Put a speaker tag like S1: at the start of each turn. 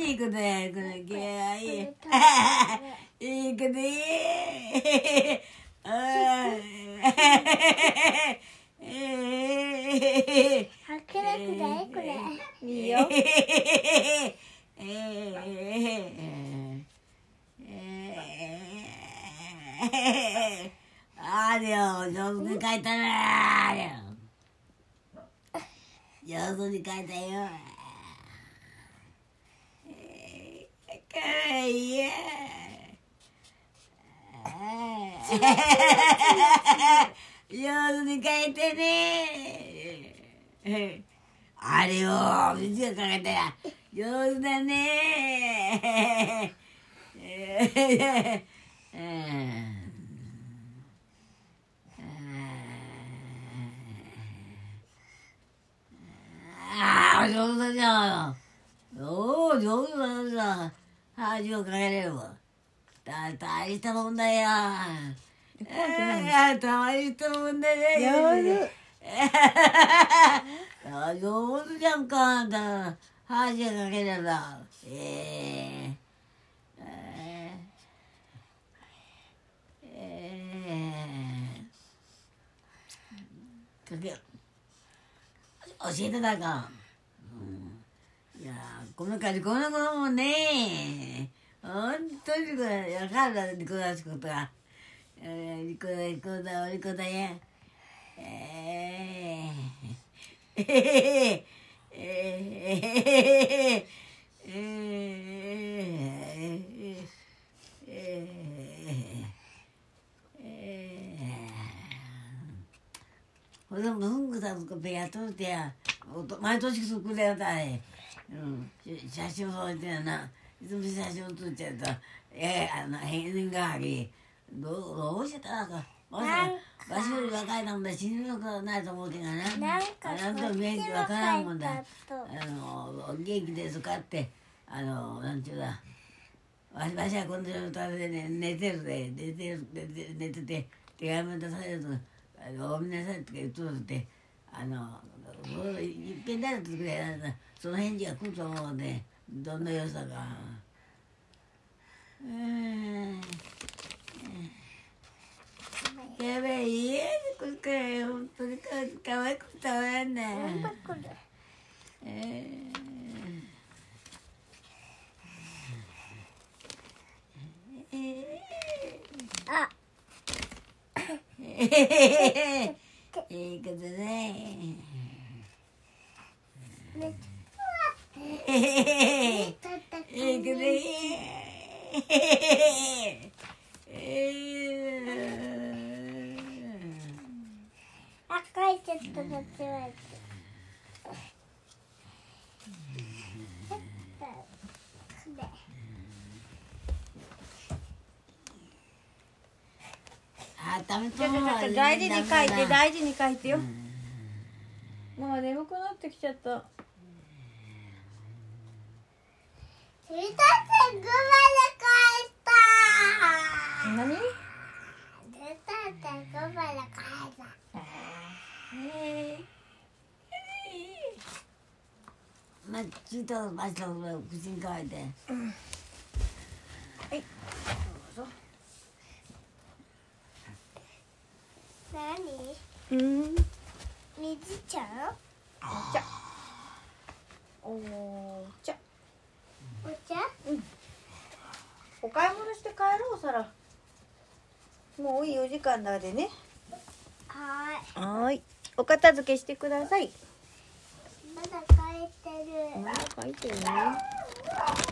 S1: いいことやるこい。いい
S2: くなくこれ
S3: いいよ。
S1: あれよ上手に書いたな。上手に書いたよかわいいや上手に書いてねあれよ水がかけたら上手だねああ上手だじゃんおお上手だじゃん恥をかけれるわだ大したもんだよ。えー、大したもんだね
S3: 上手
S1: あ上手じゃんかあんた。恥かければ。えー、えー、えー、かけ教えてたか、うん、いやこの感じこの子もね本当にこれやからリコだしことがリコだリコだリコだやえー、えー、えー、えー、えー、えほんでも文具だとかペアとってや毎年作れやったねうん写真を置いてやないつも写真を撮っちゃうとえー、あの変人がありどうどうしてたのか。わしわしより若いなんだ死ぬのかないと思うけどな
S2: なん
S1: なた元気わからんもんだ。あの元気ですかってあのなんちゅうだわしわしはこの状態で、ね、寝てるで寝てる寝て寝てて手紙出されると「あのごめんなさい」って言っとってあのいっぺんだってくれその返事が来ると思うんでどんな良さか。うんやばい家でこれから本当にわいくたわやんね
S2: なんだこれ
S1: えー。え
S2: あ
S1: ー。えー。いいことね
S2: ね
S1: えー
S2: たたか
S1: いいことねえ
S2: あ書いちゃった間違え
S1: と
S3: 大事に書いて大事に書いてよ。もう眠くなってきちゃった
S2: 一つグマで書いた
S3: 何？
S2: 一つグマで書いた
S1: また口に書いて。
S2: 何？
S3: うん。
S2: 水ちゃん？
S3: じゃ。お茶
S2: お茶
S3: お買い物して帰ろ。うさらもういいお時間だでね。
S2: はーい。
S3: はーい。お片付けしてください。
S2: まだ書いてる。
S3: まだ書いてるね